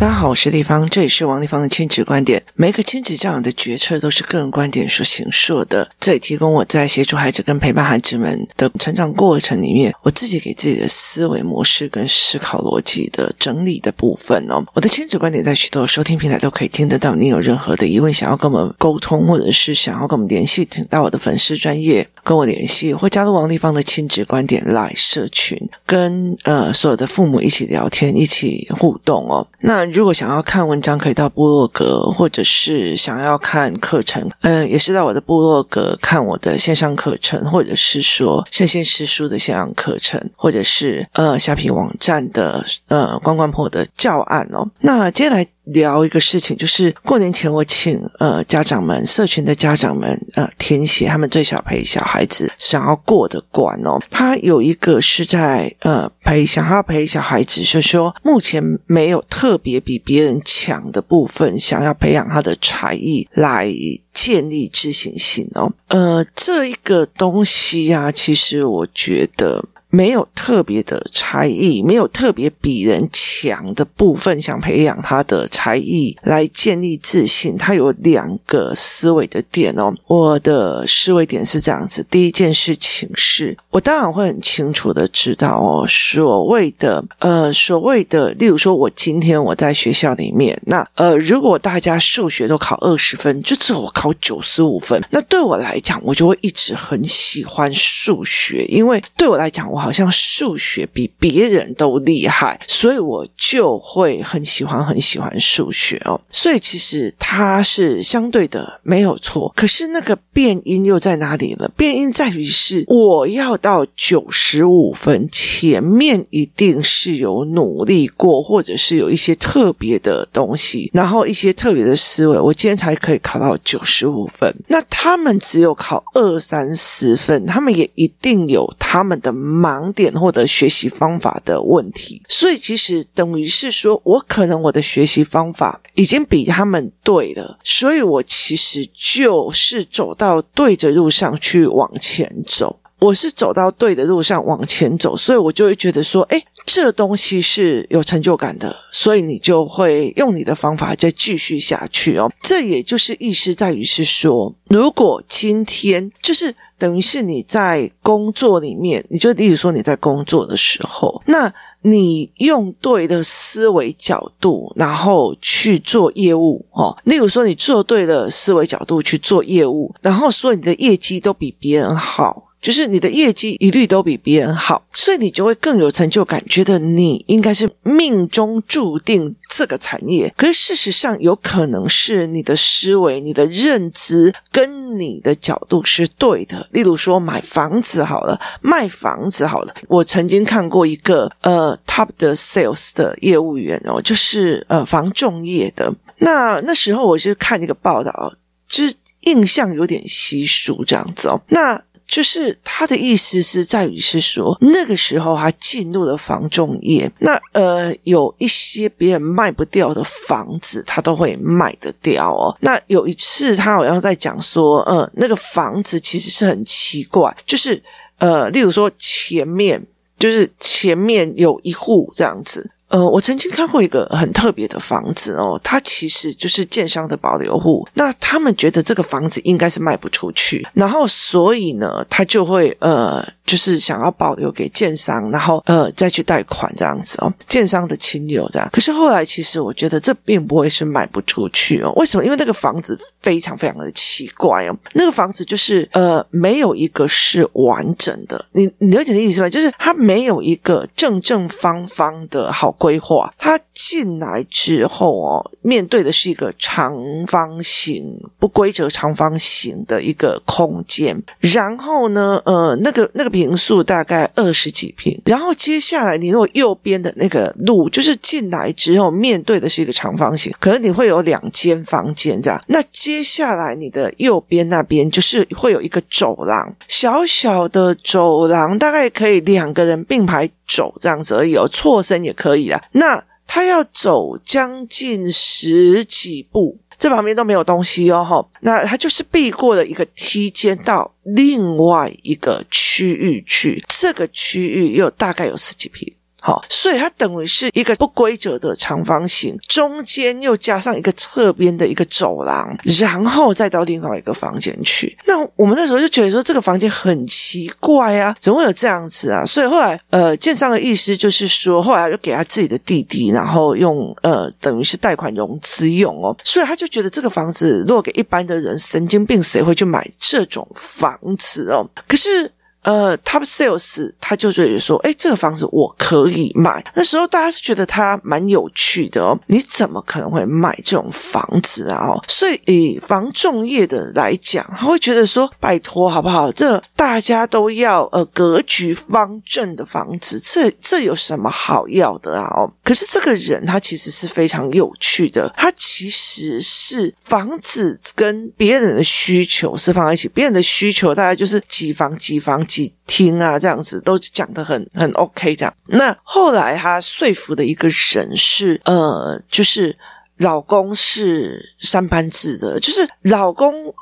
大家好，我是丽芳，这里是王丽芳的亲子观点。每个亲子教养的决策都是个人观点所形塑的，这里提供我在协助孩子跟陪伴孩子们的成长过程里面，我自己给自己的思维模式跟思考逻辑的整理的部分哦。我的亲子观点在许多收听平台都可以听得到。你有任何的疑问，想要跟我们沟通，或者是想要跟我们联系，请到我的粉丝专业跟我联系，或加入王丽芳的亲子观点来社群，跟呃所有的父母一起聊天，一起互动哦。那如果想要看文章，可以到部落格，或者是想要看课程，嗯，也是到我的部落格看我的线上课程，或者是说圣贤师书的线上课程，或者是呃虾皮网站的呃关关破的教案哦。那接下来。聊一个事情，就是过年前我请呃家长们、社群的家长们呃填写他们最小陪小孩子想要过的关哦。他有一个是在呃陪想要陪小孩子，是说目前没有特别比别人强的部分，想要培养他的才艺来建立自信心哦。呃，这一个东西呀、啊，其实我觉得。没有特别的才艺，没有特别比人强的部分，想培养他的才艺来建立自信。他有两个思维的点哦。我的思维点是这样子：第一件事情是，我当然会很清楚的知道哦，所谓的呃，所谓的，例如说，我今天我在学校里面，那呃，如果大家数学都考二十分，就只有我考九十五分，那对我来讲，我就会一直很喜欢数学，因为对我来讲，我。好像数学比别人都厉害，所以我就会很喜欢很喜欢数学哦。所以其实它是相对的没有错，可是那个变因又在哪里了？变因在于是我要到九十五分，前面一定是有努力过，或者是有一些特别的东西，然后一些特别的思维，我今天才可以考到九十五分。那他们只有考二三十分，他们也一定有他们的慢。盲点或者学习方法的问题，所以其实等于是说，我可能我的学习方法已经比他们对了，所以我其实就是走到对的路上去往前走，我是走到对的路上往前走，所以我就会觉得说，诶，这东西是有成就感的，所以你就会用你的方法再继续下去哦。这也就是意思在于是说，如果今天就是。等于是你在工作里面，你就例如说你在工作的时候，那你用对的思维角度，然后去做业务哦。例如说你做对了思维角度去做业务，然后说你的业绩都比别人好。就是你的业绩一律都比别人好，所以你就会更有成就感，觉得你应该是命中注定这个产业。可是事实上，有可能是你的思维、你的认知跟你的角度是对的。例如说，买房子好了，卖房子好了。我曾经看过一个呃 top 的 sales 的业务员哦，就是呃房仲业的。那那时候我就看一个报道，就是印象有点稀疏这样子哦。那就是他的意思是在于是说，那个时候他进入了房仲业，那呃有一些别人卖不掉的房子，他都会卖得掉哦。那有一次他好像在讲说，呃，那个房子其实是很奇怪，就是呃，例如说前面就是前面有一户这样子。呃，我曾经看过一个很特别的房子哦，它其实就是建商的保留户。那他们觉得这个房子应该是卖不出去，然后所以呢，他就会呃。就是想要保留给建商，然后呃再去贷款这样子哦，建商的亲友这样。可是后来其实我觉得这并不会是卖不出去哦。为什么？因为那个房子非常非常的奇怪哦。那个房子就是呃没有一个是完整的。你你了解的意思吗？就是它没有一个正正方方的好规划。它进来之后哦，面对的是一个长方形、不规则长方形的一个空间。然后呢，呃，那个那个坪数大概二十几平，然后接下来你如果右边的那个路，就是进来之后面对的是一个长方形，可能你会有两间房间这样。那接下来你的右边那边就是会有一个走廊，小小的走廊，大概可以两个人并排走这样子而已，有错身也可以啦。那他要走将近十几步。这旁边都没有东西哦，哈，那它就是避过了一个梯间到另外一个区域去，这个区域又大概有十几平。好，所以它等于是一个不规则的长方形，中间又加上一个侧边的一个走廊，然后再到另外一个房间去。那我们那时候就觉得说这个房间很奇怪啊，怎么会有这样子啊？所以后来呃，建商的意思就是说，后来就给他自己的弟弟，然后用呃，等于是贷款融资用哦，所以他就觉得这个房子如果给一般的人，神经病谁会去买这种房子哦？可是。呃，Top Sales 他就觉得说，哎，这个房子我可以卖。那时候大家是觉得它蛮有趣的哦，你怎么可能会卖这种房子啊？哦，所以以房仲业的来讲，他会觉得说，拜托好不好？这大家都要呃格局方正的房子，这这有什么好要的啊？哦，可是这个人他其实是非常有趣的，他其实是房子跟别人的需求是放在一起，别人的需求大概就是几房几房。听啊，这样子都讲得很很 OK，这样。那后来他说服的一个人是，呃，就是老公是三班制的，就是老公。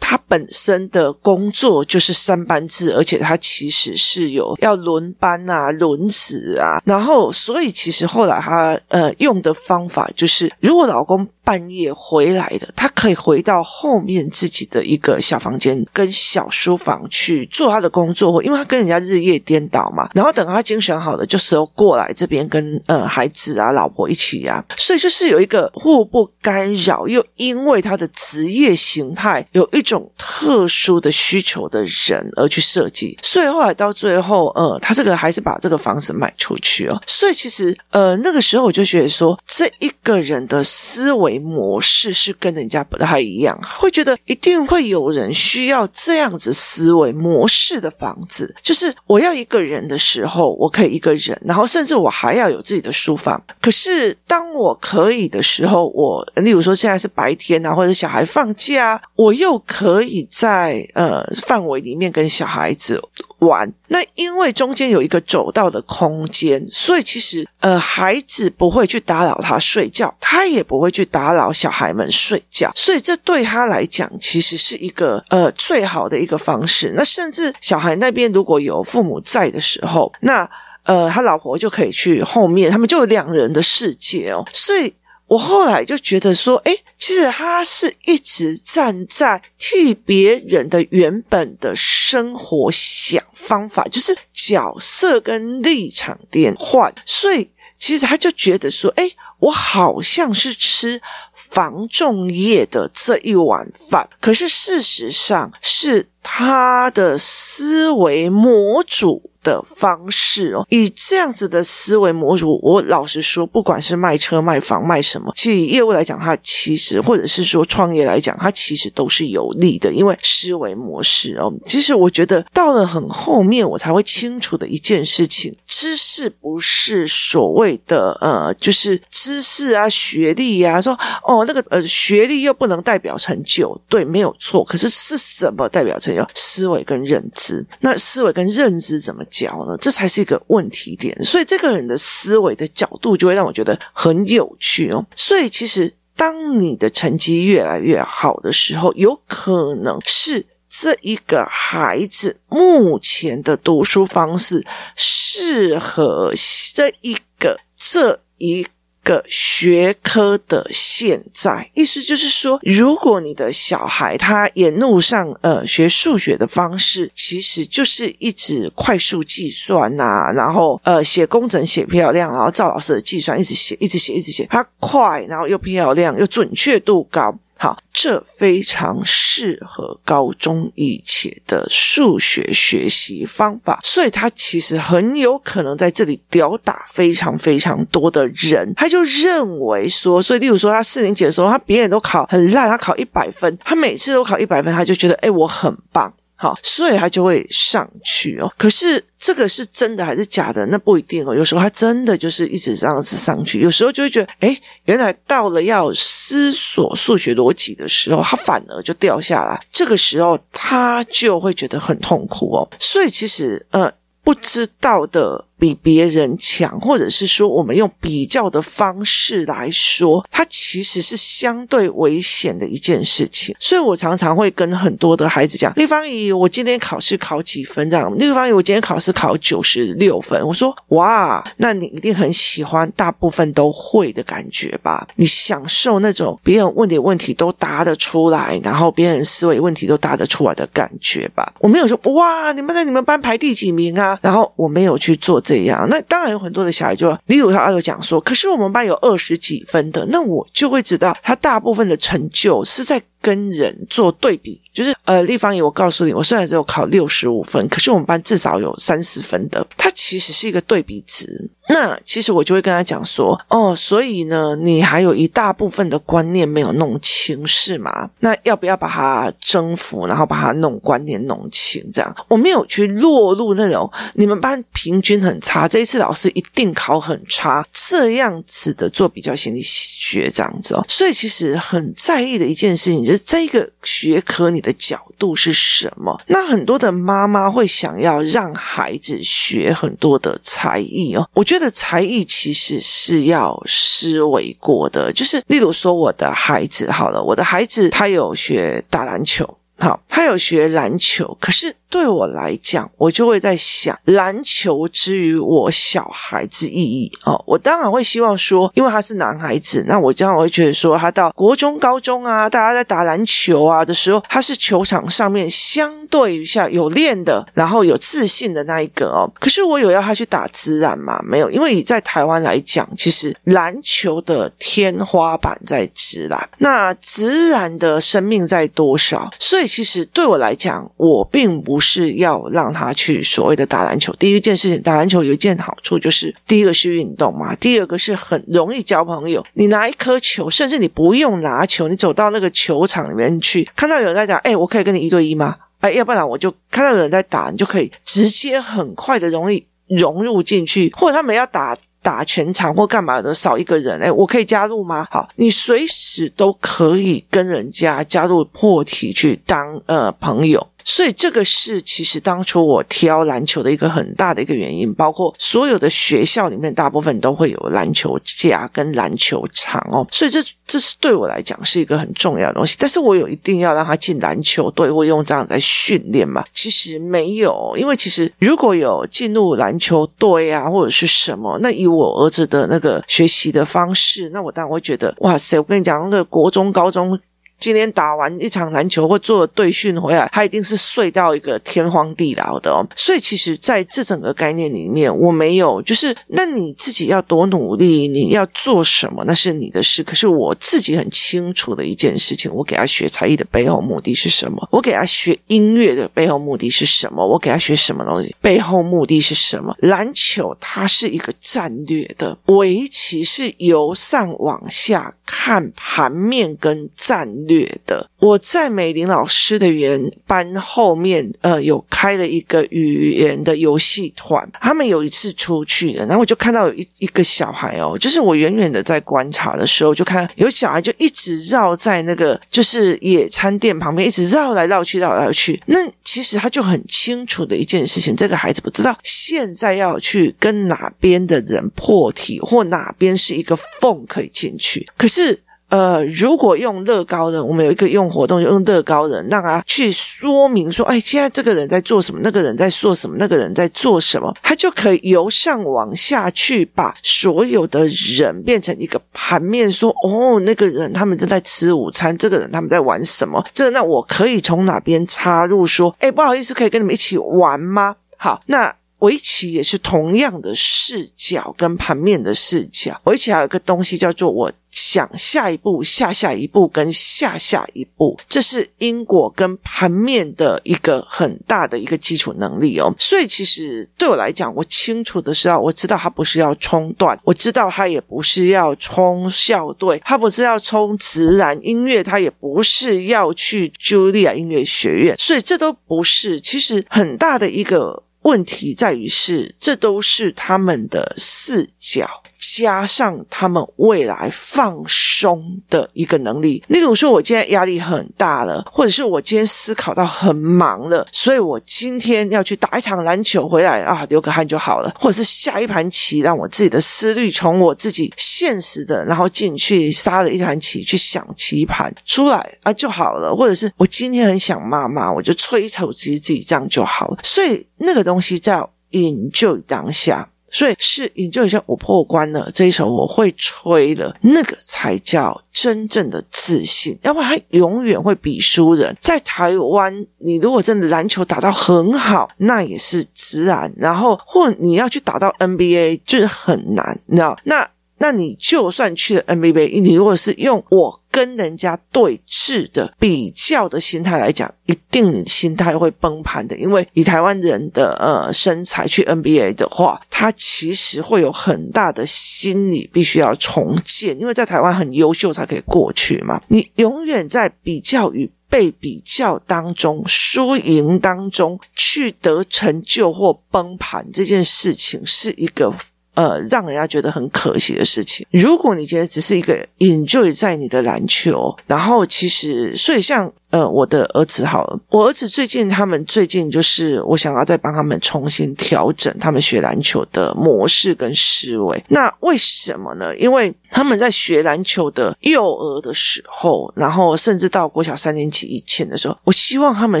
他本身的工作就是三班制，而且他其实是有要轮班啊、轮值啊，然后所以其实后来他呃用的方法就是，如果老公半夜回来了，他可以回到后面自己的一个小房间跟小书房去做他的工作，因为他跟人家日夜颠倒嘛。然后等他精神好了，就时候过来这边跟呃孩子啊、老婆一起啊，所以就是有一个互不干扰，又因为他的职业形态有一。种特殊的需求的人而去设计，所以后来到最后，呃，他这个还是把这个房子卖出去哦。所以其实，呃，那个时候我就觉得说，这一个人的思维模式是跟人家不太一样，会觉得一定会有人需要这样子思维模式的房子，就是我要一个人的时候，我可以一个人，然后甚至我还要有自己的书房。可是当我可以的时候，我例如说现在是白天啊，或者小孩放假，我又可。可以在呃范围里面跟小孩子玩，那因为中间有一个走道的空间，所以其实呃孩子不会去打扰他睡觉，他也不会去打扰小孩们睡觉，所以这对他来讲其实是一个呃最好的一个方式。那甚至小孩那边如果有父母在的时候，那呃他老婆就可以去后面，他们就有两人的世界哦，所以。我后来就觉得说，哎，其实他是一直站在替别人的原本的生活想方法，就是角色跟立场变换，所以其实他就觉得说，哎，我好像是吃防重业的这一碗饭，可是事实上是他的思维模组。的方式哦，以这样子的思维模组，我老实说，不管是卖车、卖房、卖什么，其实业务来讲，它其实或者是说创业来讲，它其实都是有利的，因为思维模式哦。其实我觉得到了很后面，我才会清楚的一件事情：知识不是所谓的呃，就是知识啊、学历啊，说哦那个呃学历又不能代表成就，对，没有错。可是是什么代表成就？思维跟认知。那思维跟认知怎么？教呢，这才是一个问题点，所以这个人的思维的角度就会让我觉得很有趣哦。所以其实，当你的成绩越来越好的时候，有可能是这一个孩子目前的读书方式适合这一个这一个。学科的现在，意思就是说，如果你的小孩他沿路上呃学数学的方式，其实就是一直快速计算呐、然后呃写工整写漂亮，然后赵老师的计算一直写一直写一直写，他快，然后又漂亮又准确度高。好，这非常适合高中以前的数学学习方法，所以他其实很有可能在这里吊打非常非常多的人。他就认为说，所以例如说他四年级的时候，他别人都考很烂，他考一百分，他每次都考一百分，他就觉得哎，我很棒。好，所以他就会上去哦。可是这个是真的还是假的？那不一定哦。有时候他真的就是一直这样子上去，有时候就会觉得，哎，原来到了要思索数学逻辑的时候，他反而就掉下来。这个时候他就会觉得很痛苦哦。所以其实，呃，不知道的。比别人强，或者是说我们用比较的方式来说，它其实是相对危险的一件事情。所以我常常会跟很多的孩子讲：“丽芳姨，我今天考试考几分？这样，丽芳姨，我今天考试考九十六分。”我说：“哇，那你一定很喜欢大部分都会的感觉吧？你享受那种别人问你问题都答得出来，然后别人思维问题都答得出来的感觉吧？”我没有说：“哇，你们在你们班排第几名啊？”然后我没有去做这这样。那当然有很多的小孩就，例如他有讲说：“可是我们班有二十几分的。”那我就会知道他大部分的成就是在跟人做对比。就是呃，立方姨，我告诉你，我虽然只有考六十五分，可是我们班至少有三十分的，它其实是一个对比值。那其实我就会跟他讲说，哦，所以呢，你还有一大部分的观念没有弄清，是吗？那要不要把它征服，然后把它弄观念弄清？这样我没有去落入那种你们班平均很差，这一次老师一定考很差这样子的做比较心理学这样子哦。所以其实很在意的一件事情这个学科你。的角度是什么？那很多的妈妈会想要让孩子学很多的才艺哦。我觉得才艺其实是要思维过的，就是例如说我的孩子好了，我的孩子他有学打篮球，好，他有学篮球，可是。对我来讲，我就会在想篮球之于我小孩子意义哦。我当然会希望说，因为他是男孩子，那我这样我会觉得说，他到国中、高中啊，大家在打篮球啊的时候，他是球场上面相对于下有练的，然后有自信的那一个哦。可是我有要他去打职篮吗？没有，因为在台湾来讲，其实篮球的天花板在职篮，那职篮的生命在多少？所以其实对我来讲，我并不。是要让他去所谓的打篮球。第一件事情，打篮球有一件好处，就是第一个是运动嘛，第二个是很容易交朋友。你拿一颗球，甚至你不用拿球，你走到那个球场里面去，看到有人在讲，哎，我可以跟你一对一吗？哎，要不然我就看到有人在打，你就可以直接很快的容易融入进去，或者他们要打。打全场或干嘛的，少一个人，诶，我可以加入吗？好，你随时都可以跟人家加入破题去当呃朋友，所以这个是其实当初我挑篮球的一个很大的一个原因，包括所有的学校里面大部分都会有篮球架跟篮球场哦，所以这这是对我来讲是一个很重要的东西。但是我有一定要让他进篮球队，我用这样在训练嘛？其实没有，因为其实如果有进入篮球队啊或者是什么，那以我儿子的那个学习的方式，那我当然会觉得，哇塞！我跟你讲，那个国中、高中。今天打完一场篮球或做了队训回来，他一定是睡到一个天荒地老的哦。所以其实在这整个概念里面，我没有就是，那你自己要多努力，你要做什么，那是你的事。可是我自己很清楚的一件事情，我给他学才艺的背后目的是什么？我给他学音乐的背后目的是什么？我给他学什么东西？背后目的是什么？篮球它是一个战略的，围棋是由上往下看盘面跟战略。的，我在美玲老师的语言班后面，呃，有开了一个语言的游戏团。他们有一次出去了，然后我就看到有一一个小孩哦，就是我远远的在观察的时候，就看有小孩就一直绕在那个就是野餐店旁边，一直绕来绕去，绕来绕去。那其实他就很清楚的一件事情，这个孩子不知道现在要去跟哪边的人破题，或哪边是一个缝可以进去，可是。呃，如果用乐高人，我们有一个用活动，用乐高人让他去说明说，哎，现在这个人在做什么，那个人在做什么，那个人在做什么，他就可以由上往下去把所有的人变成一个盘面，说，哦，那个人他们正在吃午餐，这个人他们在玩什么，这那我可以从哪边插入说，哎，不好意思，可以跟你们一起玩吗？好，那。围棋也是同样的视角跟盘面的视角。围棋还有一个东西叫做我想下一步、下下一步跟下下一步，这是因果跟盘面的一个很大的一个基础能力哦。所以其实对我来讲，我清楚的是，我知道它不是要冲断，我知道它也不是要冲校队，它不是要冲自然音乐，它也不是要去茱莉亚音乐学院，所以这都不是。其实很大的一个。问题在于是，这都是他们的视角。加上他们未来放松的一个能力。例如说，我今天压力很大了，或者是我今天思考到很忙了，所以我今天要去打一场篮球回来啊，流个汗就好了，或者是下一盘棋，让我自己的思虑从我自己现实的，然后进去杀了一盘棋，去想棋盘出来啊就好了，或者是我今天很想妈妈，我就吹一口气自己这样就好了。所以那个东西叫 enjoy 当下。所以是，也就像我破关了这一首，我会吹了，那个才叫真正的自信。要不然，他永远会比输人。在台湾，你如果真的篮球打到很好，那也是自然。然后，或你要去打到 NBA，就是很难，你知道？那。那你就算去了 NBA，你如果是用我跟人家对峙的比较的心态来讲，一定你心态会崩盘的。因为以台湾人的呃身材去 NBA 的话，他其实会有很大的心理必须要重建，因为在台湾很优秀才可以过去嘛。你永远在比较与被比较当中，输赢当中去得成就或崩盘这件事情，是一个。呃，让人家觉得很可惜的事情。如果你觉得只是一个 enjoy 在你的篮球，然后其实，所以像。呃，我的儿子好了，我儿子最近他们最近就是我想要再帮他们重新调整他们学篮球的模式跟思维。那为什么呢？因为他们在学篮球的幼儿的时候，然后甚至到国小三年级以前的时候，我希望他们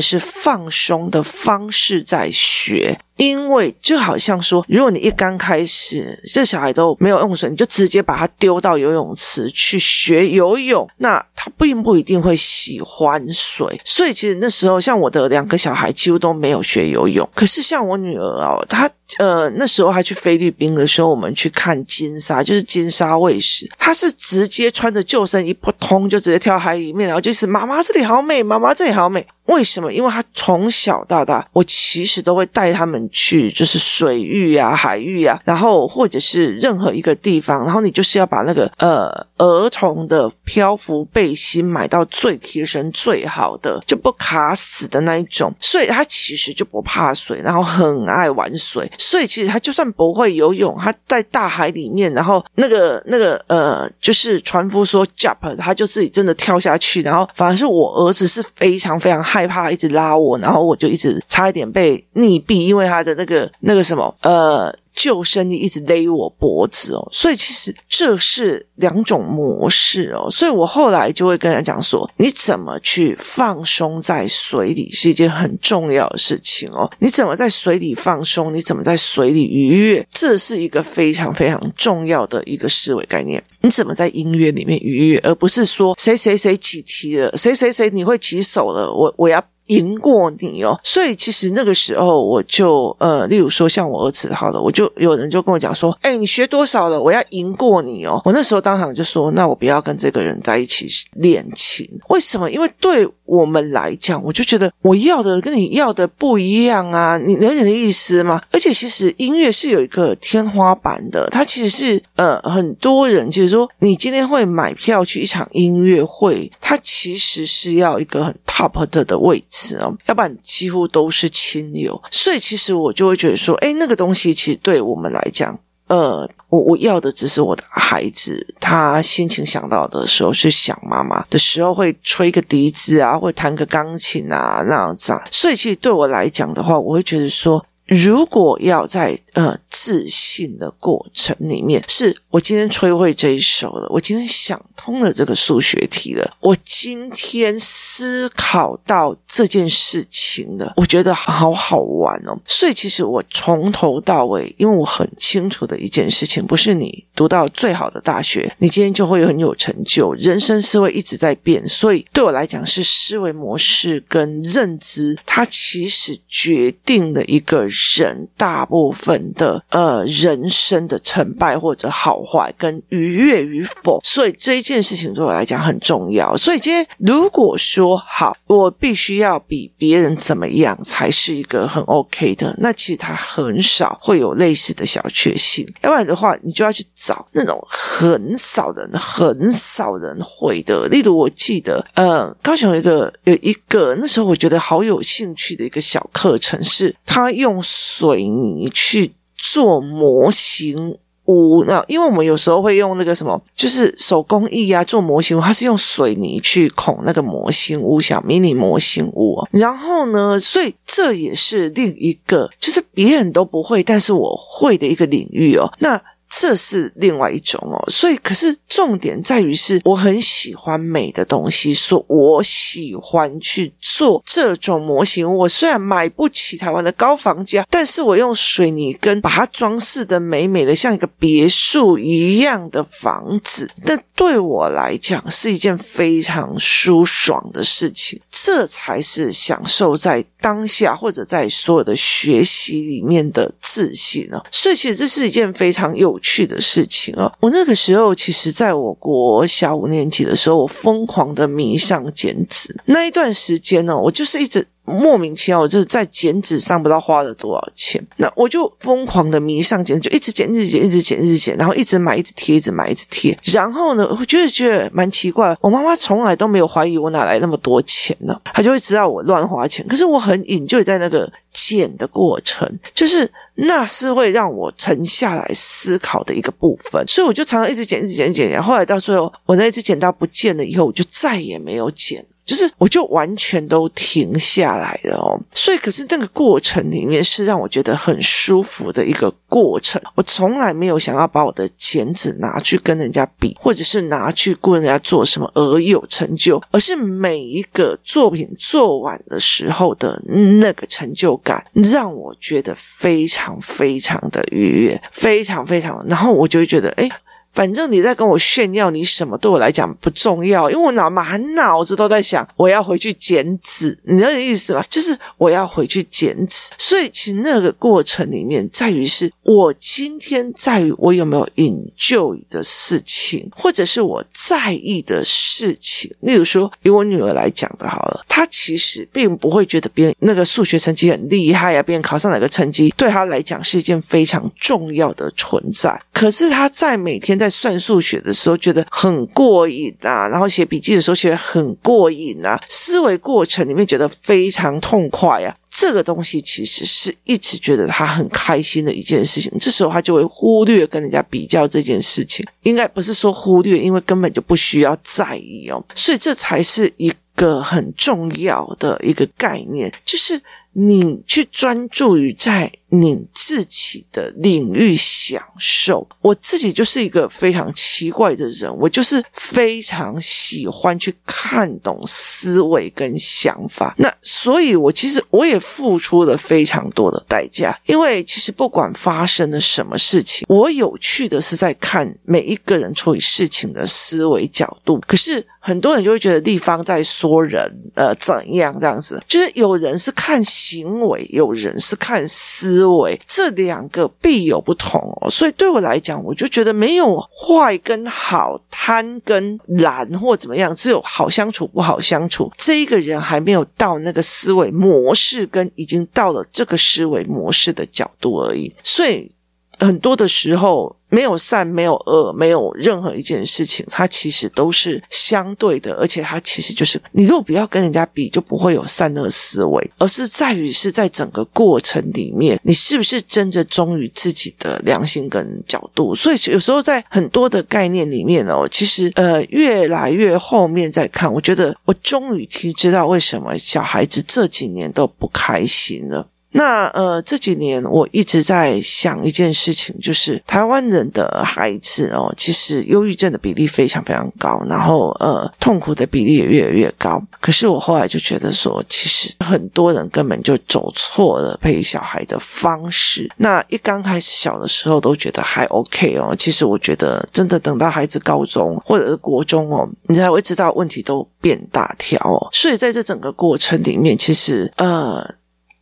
是放松的方式在学，因为就好像说，如果你一刚开始这小孩都没有用水，你就直接把他丢到游泳池去学游泳，那他并不一定会喜欢。水，所以其实那时候像我的两个小孩几乎都没有学游泳，可是像我女儿哦，她呃那时候还去菲律宾的时候，我们去看金沙，就是金沙卫视，她是直接穿着救生衣扑通就直接跳海里面，然后就是妈妈这里好美，妈妈这里好美。为什么？因为他从小到大，我其实都会带他们去，就是水域啊、海域啊，然后或者是任何一个地方，然后你就是要把那个呃儿童的漂浮背心买到最贴身、最好的，就不卡死的那一种，所以他其实就不怕水，然后很爱玩水，所以其实他就算不会游泳，他在大海里面，然后那个那个呃，就是船夫说 jump，他就自己真的跳下去，然后反而是我儿子是非常非常。害怕一直拉我，然后我就一直差一点被溺毙，因为他的那个那个什么呃救生衣一直勒我脖子哦，所以其实这是两种模式哦，所以我后来就会跟人讲说，你怎么去放松在水里是一件很重要的事情哦，你怎么在水里放松，你怎么在水里愉悦，这是一个非常非常重要的一个思维概念。你怎么在音乐里面愉悦，而不是说谁谁谁起题了，谁谁谁你会起手了，我我要。赢过你哦，所以其实那个时候我就呃，例如说像我儿子好了，我就有人就跟我讲说，哎，你学多少了？我要赢过你哦。我那时候当场就说，那我不要跟这个人在一起练琴。为什么？因为对我们来讲，我就觉得我要的跟你要的不一样啊，你了解的意思吗？而且其实音乐是有一个天花板的，它其实是呃，很多人就是说，你今天会买票去一场音乐会，它其实是要一个很 top 的的位置。哦，要不然几乎都是亲友，所以其实我就会觉得说，哎，那个东西其实对我们来讲，呃，我我要的只是我的孩子，他心情想到的时候去想妈妈的时候，会吹个笛子啊，会弹个钢琴啊，那样子啊。所以其实对我来讲的话，我会觉得说，如果要在呃自信的过程里面，是我今天吹会这一首了，我今天想通了这个数学题了，我今天思考到这件事情了，我觉得好好玩哦。所以其实我从头到尾，因为我很清楚的一件事情，不是你读到最好的大学，你今天就会很有成就。人生思维一直在变，所以对我来讲是思维模式跟认知，它其实决定了一个人大部分的呃人生的成败或者好坏跟愉悦与否。所以这一件事情对我来讲很重要。所以今天如果说好，我必须要比别人怎么样才是一个很 OK 的，那其实他很少会有类似的小确幸。要不然的话，你就要去找那种很少人、很少人会的。例如，我记得呃，高雄有一个有一个那时候我觉得好有兴趣的一个小课程，是他用水泥去做模型屋，那因为我们有时候会用那个什么，就是手工艺啊做模型屋，它是用水泥去孔那个模型屋，小迷你模型屋。然后呢，所以这也是另一个，就是别人都不会，但是我会的一个领域哦。那。这是另外一种哦，所以可是重点在于是我很喜欢美的东西，说我喜欢去做这种模型。我虽然买不起台湾的高房价，但是我用水泥跟把它装饰的美美的，像一个别墅一样的房子，那对我来讲是一件非常舒爽的事情。这才是享受在当下或者在所有的学习里面的自信哦。所以其实这是一件非常有趣的事情哦，我那个时候其实在我国小五年级的时候，我疯狂的迷上剪纸。那一段时间呢，我就是一直莫名其妙，我就是在剪纸上不知道花了多少钱。那我就疯狂的迷上剪，就一直剪，一直剪，一直剪，一直剪，然后一直买，一直贴，一直买，一直贴。然后呢，我觉得觉得蛮奇怪，我妈妈从来都没有怀疑我哪来那么多钱呢，她就会知道我乱花钱。可是我很隐就在那个剪的过程，就是。那是会让我沉下来思考的一个部分，所以我就常常一直剪，一直剪，一直剪。后来到最后，我那一只剪刀不见了以后，我就再也没有剪。就是，我就完全都停下来了哦。所以，可是那个过程里面是让我觉得很舒服的一个过程。我从来没有想要把我的剪纸拿去跟人家比，或者是拿去跟人家做什么而有成就，而是每一个作品做完的时候的那个成就感，让我觉得非常非常的愉悦，非常非常。然后我就会觉得，哎。反正你在跟我炫耀你什么，对我来讲不重要，因为我脑满脑子都在想我要回去剪纸，你知道意思吗？就是我要回去剪纸。所以其实那个过程里面在于是我今天在于我有没有 enjoy 的事情，或者是我在意的事情。例如说，以我女儿来讲的好了，她其实并不会觉得别人那个数学成绩很厉害啊，别人考上哪个成绩对她来讲是一件非常重要的存在。可是她在每天。在算数学的时候觉得很过瘾啊，然后写笔记的时候觉得很过瘾啊，思维过程里面觉得非常痛快啊，这个东西其实是一直觉得他很开心的一件事情。这时候他就会忽略跟人家比较这件事情，应该不是说忽略，因为根本就不需要在意哦。所以这才是一个很重要的一个概念，就是。你去专注于在你自己的领域享受。我自己就是一个非常奇怪的人，我就是非常喜欢去看懂思维跟想法。那所以，我其实我也付出了非常多的代价，因为其实不管发生了什么事情，我有趣的是在看每一个人处理事情的思维角度。可是。很多人就会觉得地方在说人，呃，怎样这样子？就是有人是看行为，有人是看思思维，这两个必有不同哦。所以对我来讲，我就觉得没有坏跟好，贪跟懒或怎么样，只有好相处不好相处。这一个人还没有到那个思维模式，跟已经到了这个思维模式的角度而已。所以很多的时候。没有善，没有恶，没有任何一件事情，它其实都是相对的，而且它其实就是你如果不要跟人家比，就不会有善恶思维，而是在于是在整个过程里面，你是不是真的忠于自己的良心跟角度？所以有时候在很多的概念里面哦，其实呃越来越后面再看，我觉得我终于听知道为什么小孩子这几年都不开心了。那呃，这几年我一直在想一件事情，就是台湾人的孩子哦，其实忧郁症的比例非常非常高，然后呃，痛苦的比例也越来越高。可是我后来就觉得说，其实很多人根本就走错了陪小孩的方式。那一刚开始小的时候都觉得还 OK 哦，其实我觉得真的等到孩子高中或者是国中哦，你才会知道问题都变大条哦。所以在这整个过程里面，其实呃。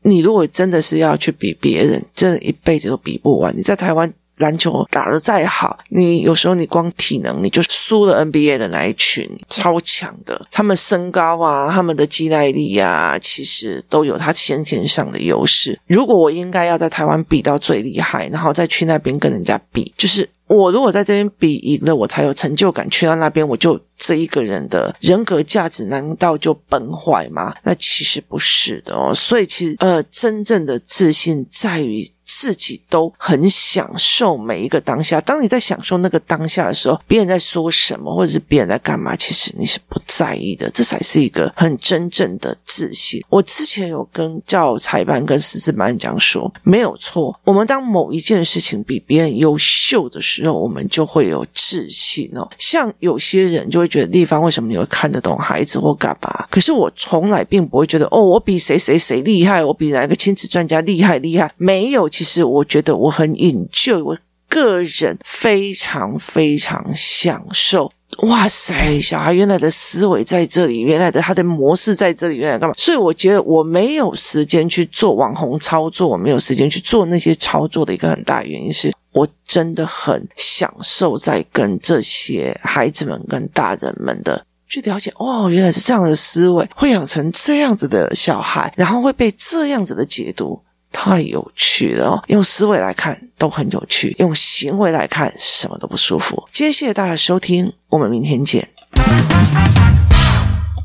你如果真的是要去比别人，真的一辈子都比不完。你在台湾篮球打得再好，你有时候你光体能你就输了 NBA 的那一群超强的，他们身高啊，他们的肌耐力啊，其实都有他先天上的优势。如果我应该要在台湾比到最厉害，然后再去那边跟人家比，就是。我如果在这边比赢了，我才有成就感。去到那边，我就这一个人的人格价值难道就崩坏吗？那其实不是的哦。所以其实呃，真正的自信在于自己都很享受每一个当下。当你在享受那个当下的时候，别人在说什么，或者是别人在干嘛，其实你是不在意的。这才是一个很真正的自信。我之前有跟教材班、跟师资班讲说，没有错。我们当某一件事情比别人优秀的时候，我们就会有自信哦。像有些人就会觉得，地方为什么你会看得懂孩子或干嘛？可是我从来并不会觉得，哦，我比谁谁谁厉害，我比哪个亲子专家厉害厉害。没有，其实我觉得我很 enjoy，我个人非常非常享受。哇塞，小孩原来的思维在这里，原来的他的模式在这里，原来干嘛？所以我觉得我没有时间去做网红操作，我没有时间去做那些操作的一个很大原因是我真的很享受在跟这些孩子们跟大人们的去了解。哦，原来是这样的思维，会养成这样子的小孩，然后会被这样子的解读。太有趣了！用思维来看都很有趣，用行为来看什么都不舒服。今天谢谢大家收听，我们明天见。